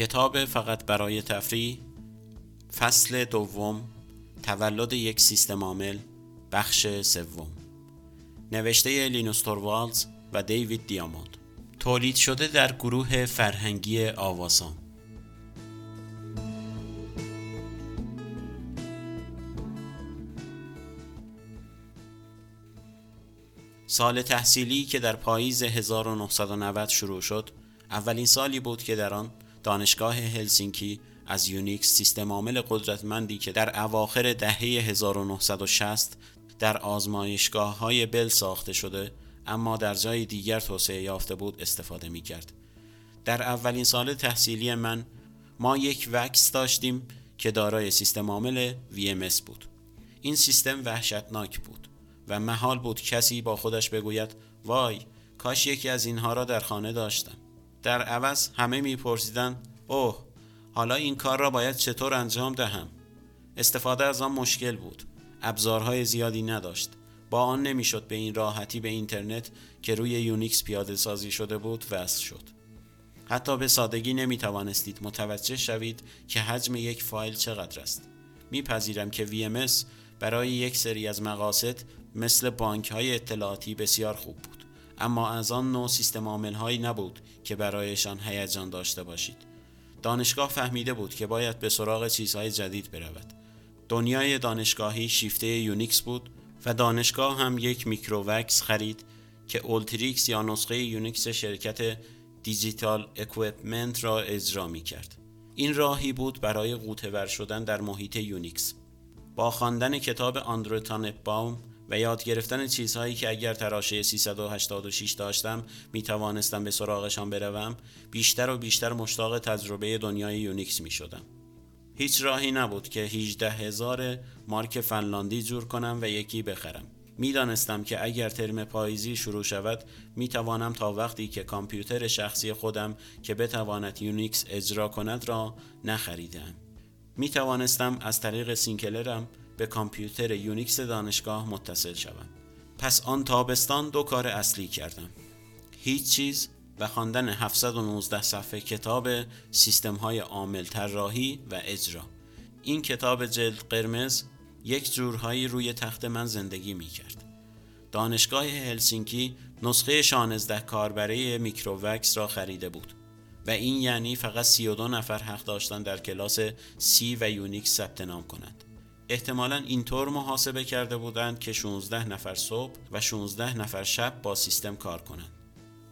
کتاب فقط برای تفریح فصل دوم تولد یک سیستم عامل بخش سوم. نوشته لینوس توروالز و دیوید دیاموند. تولید شده در گروه فرهنگی آواسان. سال تحصیلی که در پاییز 1990 شروع شد اولین سالی بود که در آن دانشگاه هلسینکی از یونیکس سیستم عامل قدرتمندی که در اواخر دهه 1960 در آزمایشگاه های بل ساخته شده اما در جای دیگر توسعه یافته بود استفاده می کرد. در اولین سال تحصیلی من ما یک VAX داشتیم که دارای سیستم عامل VMS بود. این سیستم وحشتناک بود و محال بود کسی با خودش بگوید وای کاش یکی از اینها را در خانه داشتم. در عوض همه میپرسیدند اوه حالا این کار را باید چطور انجام دهم؟ استفاده از آن مشکل بود. ابزارهای زیادی نداشت. با آن نمی‌شد به این راحتی به اینترنت که روی یونیکس پیاده سازی شده بود وصل شد. حتی به سادگی نمی توانستید متوجه شوید که حجم یک فایل چقدر است. میپذیرم که VMS برای یک سری از مقاصد مثل بانک های اطلاعاتی بسیار خوب بود. اما از آن نوع سیستم عامل هایی نبود که برایشان هیجان داشته باشید دانشگاه فهمیده بود که باید به سراغ چیزهای جدید برود دنیای دانشگاهی شیفته یونیکس بود و دانشگاه هم یک MicroVAX خرید که Ultrix یا نسخه یونیکس شرکت Digital Equipment را اجرا می کرد. این راهی بود برای غوطه ور شدن در محیط یونیکس. با خواندن کتاب آندرو باوم و یاد گرفتن چیزهایی که اگر تراشه 386 داشتم می توانستم به سراغشان بروم بیشتر و بیشتر مشتاق تجربه دنیای یونیکس می شدم. هیچ راهی نبود که 18 هزار مارک فنلاندی جور کنم و یکی بخرم. می‌دانستم که اگر ترم پاییزی شروع شود می توانم تا وقتی که کامپیوتر شخصی خودم که بتواند یونیکس اجرا کند را نخریدم. می توانستم از طریق سینکلرم به کامپیوتر یونیکس دانشگاه متصل شوم پس آن تابستان دو کار اصلی کردم. هیچ چیز و خواندن 719 صفحه کتاب سیستم های عامل طراحی و اجرا. این کتاب جلد قرمز یک جورهایی روی تخت من زندگی می کرد دانشگاه هلسینکی نسخه 16 کاربره MicroVAX را خریده بود و این یعنی فقط 32 نفر حق داشتند در کلاس C و یونیکس ثبت نام کنند. احتمالا اینطور محاسبه کرده بودند که 16 نفر صبح و 16 نفر شب با سیستم کار کنند.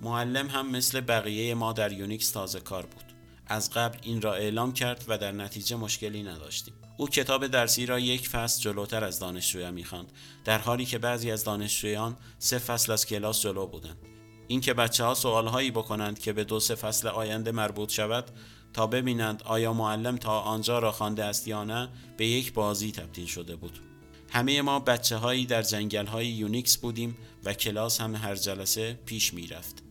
معلم هم مثل بقیه ما در یونیکس تازه کار بود. از قبل این را اعلام کرد و در نتیجه مشکلی نداشتیم. او کتاب درسی را یک فصل جلوتر از دانشجویان می‌خواند در حالی که بعضی از دانشجویان سه فصل از کلاس جلو بودند اینکه بچه ها سوال هایی بکنند که به دو سه فصل آینده مربوط شود تا ببینند آیا معلم تا آنجا را خوانده است یا نه به یک بازی تبدیل شده بود. همه ما بچه هایی در جنگل های یونیکس بودیم و کلاس هم هر جلسه پیش می رفت.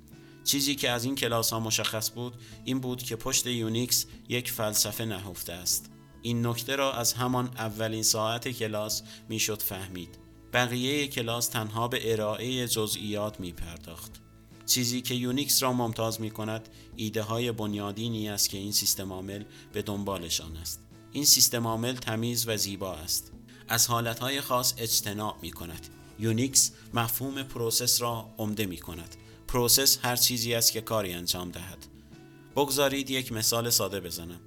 چیزی که از این کلاس ها مشخص بود این بود که پشت یونیکس یک فلسفه نهفته است. این نکته را از همان اولین ساعت کلاس می‌شد فهمید. بقیه کلاس تنها به ارائه جزئیات می پرداخت چیزی که یونیکس را ممتاز می کند ایده های بنیادینی است که این سیستم عامل به دنبالشان است. این سیستم عامل تمیز و زیبا است. از حالتهای خاص اجتناب می کند یونیکس مفهوم process را عمده می کند process هر چیزی است که کاری انجام دهد. بگذارید یک مثال ساده بزنم.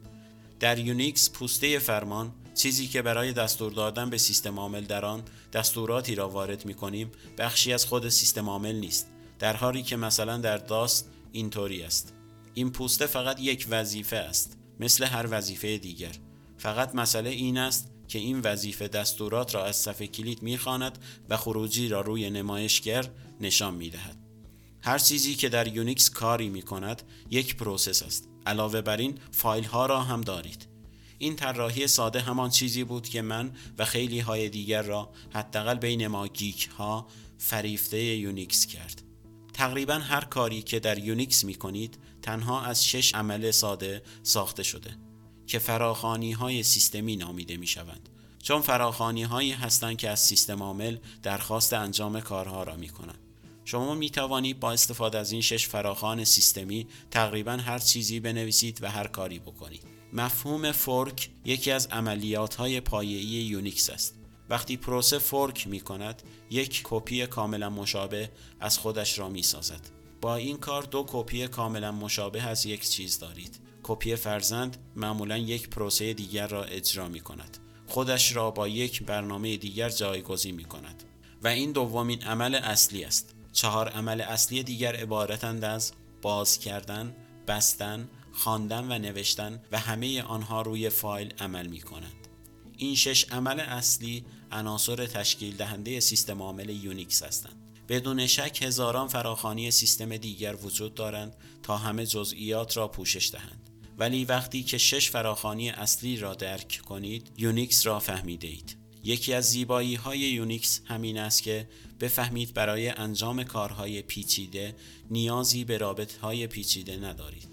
در یونیکس پوسته فرمان چیزی که برای دستور دادن به سیستم عامل در آن دستوراتی را وارد می کنیم بخشی از خود سیستم عامل نیست. در حالی که مثلا در DOS اینطوری است. این پوسته فقط یک وظیفه است مثل هر وظیفه دیگر. فقط مسئله این است که این وظیفه دستورات را از صفحه کلید می‌خواند و خروجی را روی نمایشگر نشان می‌دهد. هر چیزی که در یونیکس کاری می کند یک process است. علاوه بر این فایل ها را هم دارید. این طراحی ساده همان چیزی بود که من و خیلی های دیگر را حداقل بین ما geek ها فریفته یونیکس کرد. تقریبا هر کاری که در یونیکس می کنید تنها از شش عمل ساده ساخته شده که فراخوانی های سیستمی نامیده می شوند چون فراخوانی هایی هستند که از سیستم عامل درخواست انجام کارها را می کنند شما می توانید با استفاده از این شش فراخوان سیستمی تقریبا هر چیزی بنویسید و هر کاری بکنید. مفهوم fork یکی از عملیات های پایه‌ای یونیکس است. وقتی پروسه fork می کند یک کپی کاملا مشابه از خودش را می سازد. با این کار دو کپی کاملا مشابه از یک چیز دارید. کپی فرزند معمولا یک پروسه دیگر را اجرا می کند. خودش را با یک برنامه دیگر جایگزین می کند. و این دومین عمل اصلی است. چهار عمل اصلی دیگر عبارتند از باز کردن، بستن، خواندن و نوشتن و همه آنها روی فایل عمل می کنند. این شش عمل اصلی عناصر تشکیل دهنده سیستم عامل یونیکس هستند. بدون شک هزاران فراخوانی سیستم دیگر وجود دارند تا همه جزئیات را پوشش دهند. ولی وقتی که شش فراخوانی اصلی را درک کنید یونیکس را فهمیده اید. یکی از زیبایی های یونیکس همین است که بفهمید برای انجام کارهای پیچیده نیازی به رابط های پیچیده ندارید.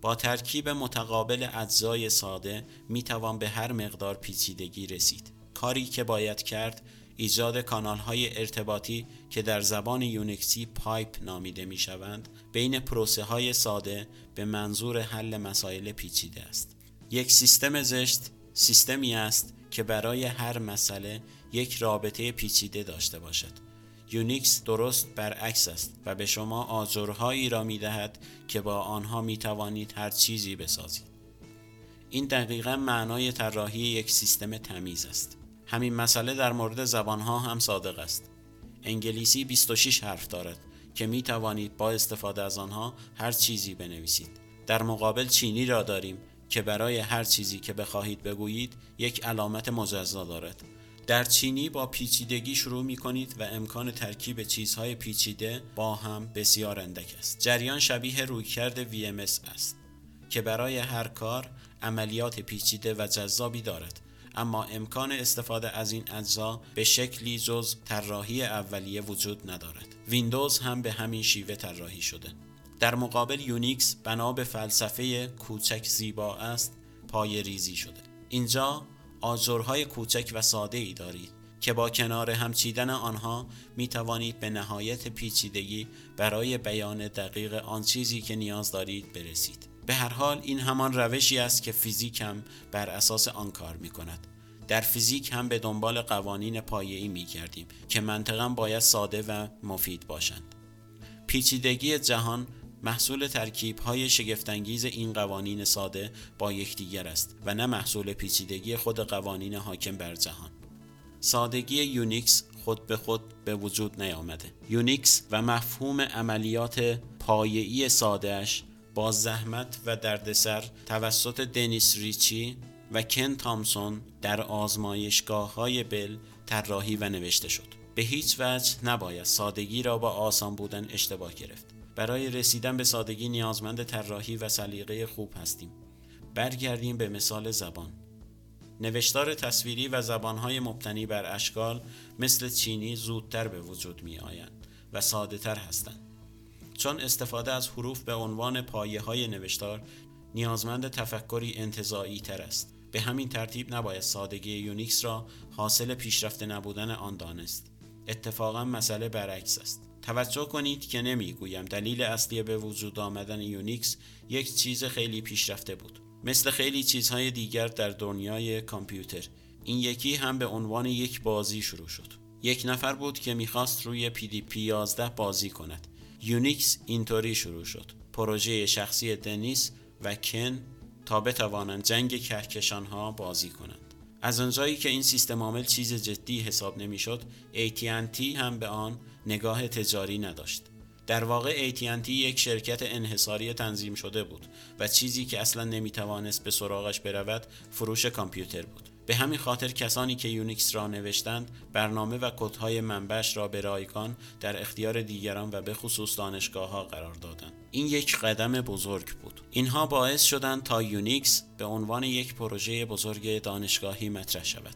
با ترکیب متقابل اجزای ساده می توان به هر مقدار پیچیدگی رسید. کاری که باید کرد ایجاد کانال های ارتباطی که در زبان یونیکسی pipe نامیده می شوند بین پروسه های ساده به منظور حل مسائل پیچیده است. یک سیستم زشت سیستمی است که برای هر مسئله یک رابط پیچیده داشته باشد. یونیکس درست برعکس است و به شما آجرهایی را می دهد که با آنها می توانید هر چیزی بسازید. این دقیقا معنای طراحی یک سیستم تمیز است. همین مسئله در مورد زبانها هم صادق است. انگلیسی 26 حرف دارد که می توانید با استفاده از آنها هر چیزی بنویسید. در مقابل چینی را داریم که برای هر چیزی که بخواهید بگویید یک علامت مجزا دارد در چینی با پیچیدگی شروع می کنید و امکان ترکیب چیزهای پیچیده با هم بسیار اندک است. جریان شبیه رویکرد VMS است که برای هر کار عملیات پیچیده و جذابی دارد اما امکان استفاده از این اجزا به شکلی جز طراحی اولیه وجود ندارد. ویندوز هم به همین شیوه طراحی شده. در مقابل یونیکس بنا به فلسفه کوچک زیبا است پایه ریزی شده. اینجا آجرهای کوچک و ساده ای دارید که با کنار هم چیدن آنها می توانید به نهایت پیچیدگی برای بیان دقیق آن چیزی که نیاز دارید برسید. به هر حال این همان روشی است که فیزیک هم بر اساس آن کار می کند. در فیزیک هم به دنبال قوانین پایه‌ای می گردیم که منطقا باید ساده و مفید باشند. پیچیدگی جهان محصول ترکیب های شگفت‌انگیز این قوانین ساده با یکدیگر است و نه محصول پیچیدگی خود قوانین حاکم بر جهان. سادگی یونیکس خود به خود به وجود نیامده. یونیکس و مفهوم عملیات پایه‌ای سادهش با زحمت و دردسر توسط دنیس ریچی و کن تامسون در آزمایشگاه های بل طراحی و نوشته شد. به هیچ وجه نباید سادگی را با آسان بودن اشتباه گرفت. برای رسیدن به سادگی نیازمند طراحی و سلیقه خوب هستیم. برگردیم به مثال زبان. نوشتار تصویری و زبانهای مبتنی بر اشکال مثل چینی زودتر به وجود می آیند و ساده تر هستند. چون استفاده از حروف به عنوان پایه های نوشتار نیازمند تفکری انتزاعی تر است. به همین ترتیب نباید سادگی یونیکس را حاصل پیشرفته نبودن آن دانست. اتفاقا مسئله برعکس است. توجه کنید که نمی‌گویم دلیل اصلی به وجود آمدن یونیکس یک چیز خیلی پیشرفته بود مثل خیلی چیزهای دیگر در دنیای کامپیوتر این یکی هم به عنوان یک بازی شروع شد یک نفر بود که می‌خواست روی PDP 11 بازی کند یونیکس اینطوری شروع شد. پروژه شخصی دنیس و کن تا بتوانند جنگ کهکشان ها بازی کنند. از آنجایی که این سیستم عامل چیز جدی حساب نمی‌شد AT&T هم به آن نگاه تجاری نداشت. در واقع AT&T یک شرکت انحصاری تنظیم شده بود و چیزی که اصلا نمی‌توانست به سراغش برود فروش کامپیوتر بود. به همین خاطر کسانی که یونیکس را نوشتند برنامه و کدهای منبعش را به رایگان در اختیار دیگران و به خصوص دانشگاه ها قرار دادند. این یک قدم بزرگ بود. اینها باعث شدند تا یونیکس به عنوان یک پروژه بزرگ دانشگاهی مطرح شود.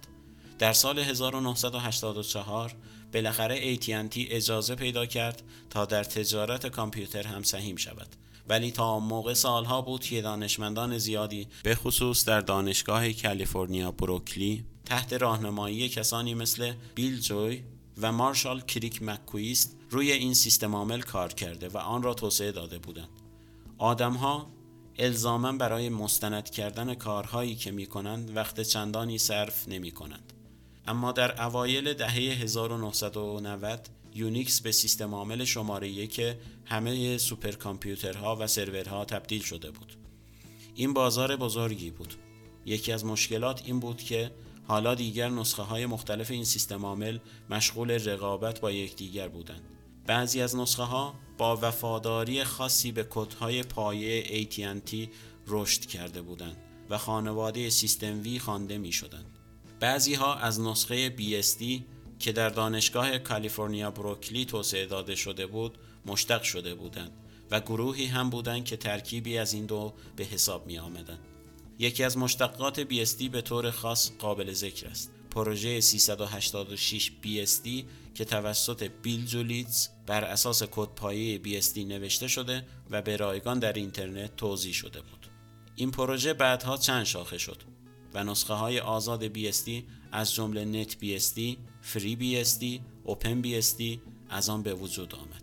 در سال 1984 بالاخره AT&T اجازه پیدا کرد تا در تجارت کامپیوتر هم سهیم شود. ولی تا موقع سالها بود که دانشمندان زیادی به خصوص در دانشگاه کالیفرنیا بروکلی تحت راهنمایی کسانی مثل بیل جوی و مارشال کریک مکویست روی این سیستم عامل کار کرده و آن را توسعه داده بودند. آدمها الزاما برای مستند کردن کارهایی که می کنند وقت چندانی صرف نمی کنند. اما در اوایل دهه 1990 یونیکس به سیستم عامل شماره یک همه سوپرکامپیوترها و سرورها تبدیل شده بود. این بازار بزرگی بود. یکی از مشکلات این بود که حالا دیگر نسخه های مختلف این سیستم عامل مشغول رقابت با یکدیگر بودند. بعضی از نسخه ها با وفاداری خاصی به کدهای پایه AT&T رشد کرده بودند و خانواده سیستم وی خوانده می شدند. بعضی ها از نسخه BSD که در دانشگاه کالیفرنیا بروکلی توسعه داده شده بود مشتق شده بودند و گروهی هم بودند که ترکیبی از این دو به حساب می آمدند. یکی از مشتقات BSD به طور خاص قابل ذکر است. پروژه 386 BSD که توسط بیل جولیتز بر اساس کدپایه BSD نوشته شده و به رایگان در اینترنت توضیح شده بود. این پروژه بعدها چند شاخه شد و نسخه های آزاد BSD از جمله نت BSD، فری BSD، اوپن BSD از آن به وجود آمد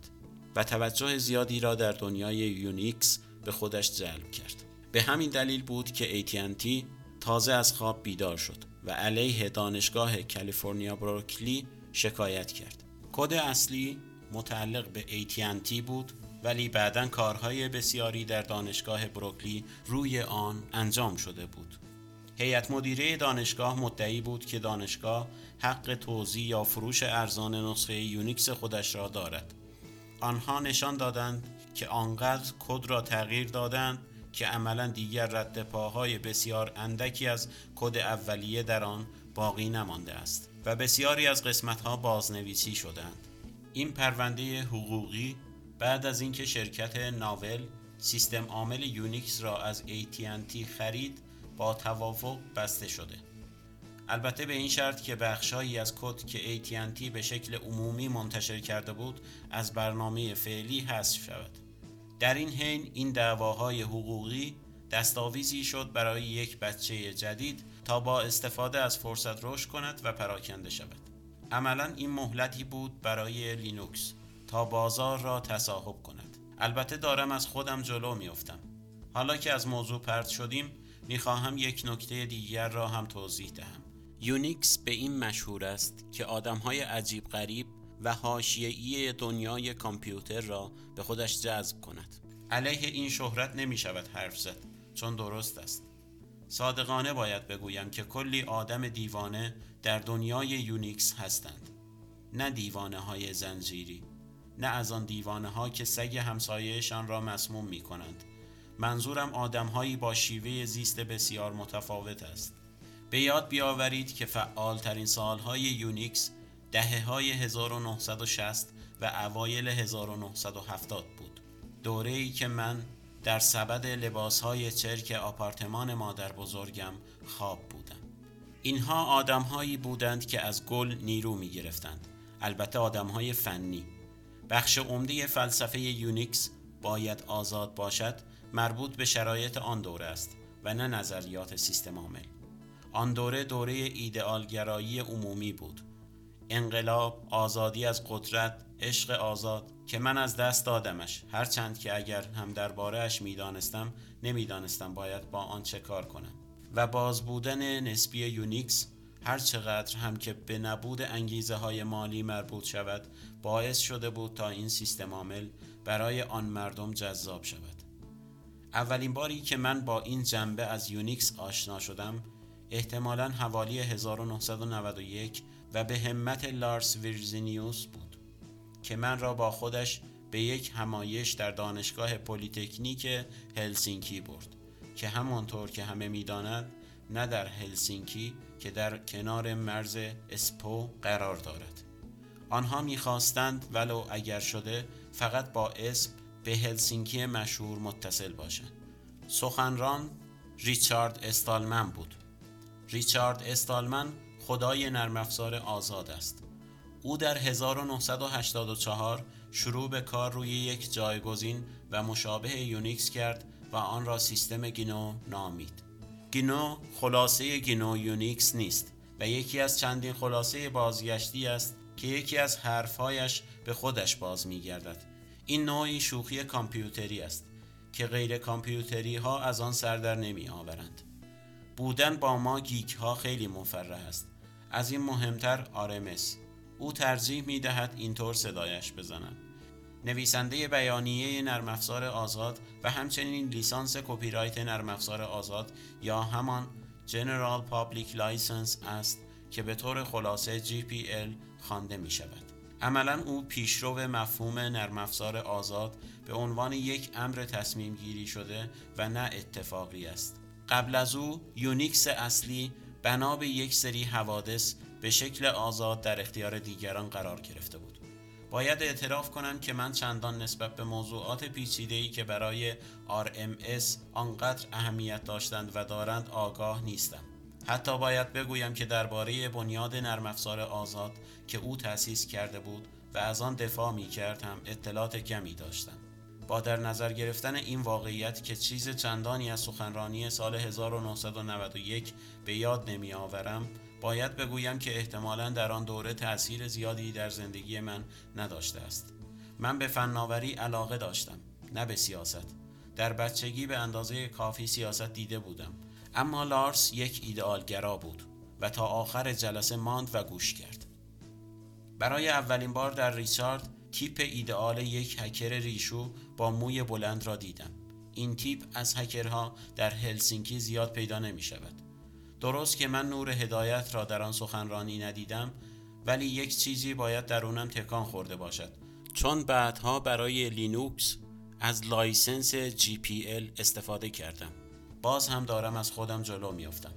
و توجه زیادی را در دنیای یونیکس به خودش جلب کرد. به همین دلیل بود که AT&T تازه از خواب بیدار شد و علیه دانشگاه کالیفرنیا برکلی شکایت کرد. کد اصلی متعلق به AT&T بود ولی بعدا کارهای بسیاری در دانشگاه برکلی روی آن انجام شده بود. هیئت مدیره دانشگاه مدعی بود که دانشگاه حق توزیع یا فروش ارزان نسخه یونیکس خودش را دارد. آنها نشان دادند که آنقدر کد را تغییر دادند که عملا دیگر رد پاهای بسیار اندکی از کد اولیه در آن باقی نمانده است و بسیاری از قسمتها بازنویسی شدند. این پرونده حقوقی بعد از اینکه شرکت ناول سیستم عامل یونیکس را از AT&T خرید با توافق بسته شد البته به این شرط که بخشهایی از کد که AT&T به شکل عمومی منتشر کرده بود از برنامه فعلی حذف شود. در این حین این دعواهای حقوقی دستاویزی شد برای یک بچه جدید تا با استفاده از فرصت رشد کند و پراکنده شود. عملا این مهلتی بود برای لینوکس تا بازار را تصاحب کند. البته دارم از خودم جلو میافتم. حالا که از موضوع پرت شدیم می‌خواهم یک نکته دیگر را هم توضیح دهم. یونیکس به این مشهور است که آدمهای عجیب غریب و حاشیه‌ای دنیای کامپیوتر را به خودش جذب کند. علیه این شهرت نمی شود حرف زد چون درست است. صادقانه باید بگویم که کلی آدم دیوانه در دنیای یونیکس هستند. نه دیوانه های زنجیری نه از آن دیوانه ها که سگ همسایهشان را مسموم می کنند منظورم آدمهایی با شیوه زیست بسیار متفاوت است. به یاد بیاورید که فعالترین سالهای یونیکس دهه های 1960 و اوایل 1970 بود. دوره ای که من در سبد لباس های چرک آپارتمان مادر بزرگم خواب بودم. اینها آدمهایی بودند که از گل نیرو می گرفتند البته آدمهای فنی. بخش عمده فلسفه یونیکس باید آزاد باشد مربوط به شرایط آن دوره است و نه نظریات سیستم عامل. آن دوره دوره ایدئالگرایی عمومی بود. انقلاب آزادی از قدرت عشق آزاد که من از دست دادمش. هرچند که اگر هم درباره اش می‌دانستم نمی‌دانستم باید با آن چه کار کنم. و باز بودن نسبی یونیکس هر چقدر هم که به نبود انگیزه های مالی مربوط شود باعث شده بود تا این سیستم عامل برای آن مردم جذاب شود. اولین باری که من با این جنبه از یونیکس آشنا شدم احتمالا حوالی 1991 و به همت لارس ویرزینیوس بود که من را با خودش به یک همایش در دانشگاه پلیتکنیک هلسینکی برد که همانطور که همه می‌دانند نه در هلسینکی که در کنار مرز اسپو قرار دارد. آنها می‌خواستند ولو اگر شده فقط با اسم به هلسینکی مشهور متصل باشند. سخنران ریچارد استالمن بود. ریچارد استالمن خدای نرم افزار آزاد است او در 1984 شروع به کار روی یک جایگزین و مشابه یونیکس کرد و آن را سیستم GNU نامید GNU خلاصه GNU یونیکس نیست و یکی از چندین خلاصه بازگشتی است که یکی از حرفهایش به خودش باز می گردد. این نوعی شوخی کامپیوتری است که غیر کامپیوتری ها از آن سر در نمی آورند. بودن با ما geek ها خیلی مفرح است. از این مهمتر RMS. او ترجیح می دهد اینطور صدایش بزنند. نویسنده بیانیه نرم افزار آزاد و همچنین لیسانس کپی رایت نرم افزار آزاد یا همان General Public License است که به طور خلاصه GPL خوانده می شود. عملا او پیشرو مفهوم نرم افزار آزاد به عنوان یک امر تصمیم گیری شده و نه اتفاقی است. قبل از او یونیکس اصلی بنا به یک سری حوادث به شکل آزاد در اختیار دیگران قرار گرفته بود. باید اعتراف کنم که من چندان نسبت به موضوعات پیچیده‌ای که برای RMS آنقدر اهمیت داشتند و دارند آگاه نیستم. حتی باید بگویم که درباره بنیاد نرم افزار آزاد که او تأسیس کرده بود و از آن دفاع می کرد هم اطلاعات کمی داشتم. با در نظر گرفتن این واقعیت که چیز چندانی از سخنرانی سال 1991 به یاد نمی آورم باید بگویم که احتمالا در آن دوره تأثیر زیادی در زندگی من نداشته است. من به فناوری علاقه داشتم نه به سیاست. در بچگی به اندازه کافی سیاست دیده بودم. اما لارس یک ایدئالگرا بود و تا آخر جلسه ماند و گوش کرد. برای اولین بار در ریچارد تیپ ایدئال یک هکر ریشو با موی بلند را دیدم. این تیپ از هکرها در هلسینکی زیاد پیدا نمی شود. درست که من نور هدایت را در آن سخنرانی ندیدم ولی یک چیزی باید درونم تکان خورده باشد. چون بعدها برای لینوکس از license GPL استفاده کردم. باز هم دارم از خودم جلو میافتم.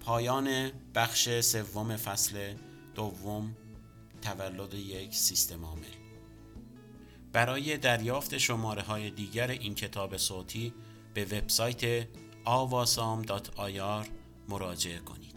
پایان بخش سوم فصل دوم تولد یک سیستم عامل. برای دریافت شماره های دیگر این کتاب صوتی به وبسایت awasam.ir مراجعه کنید.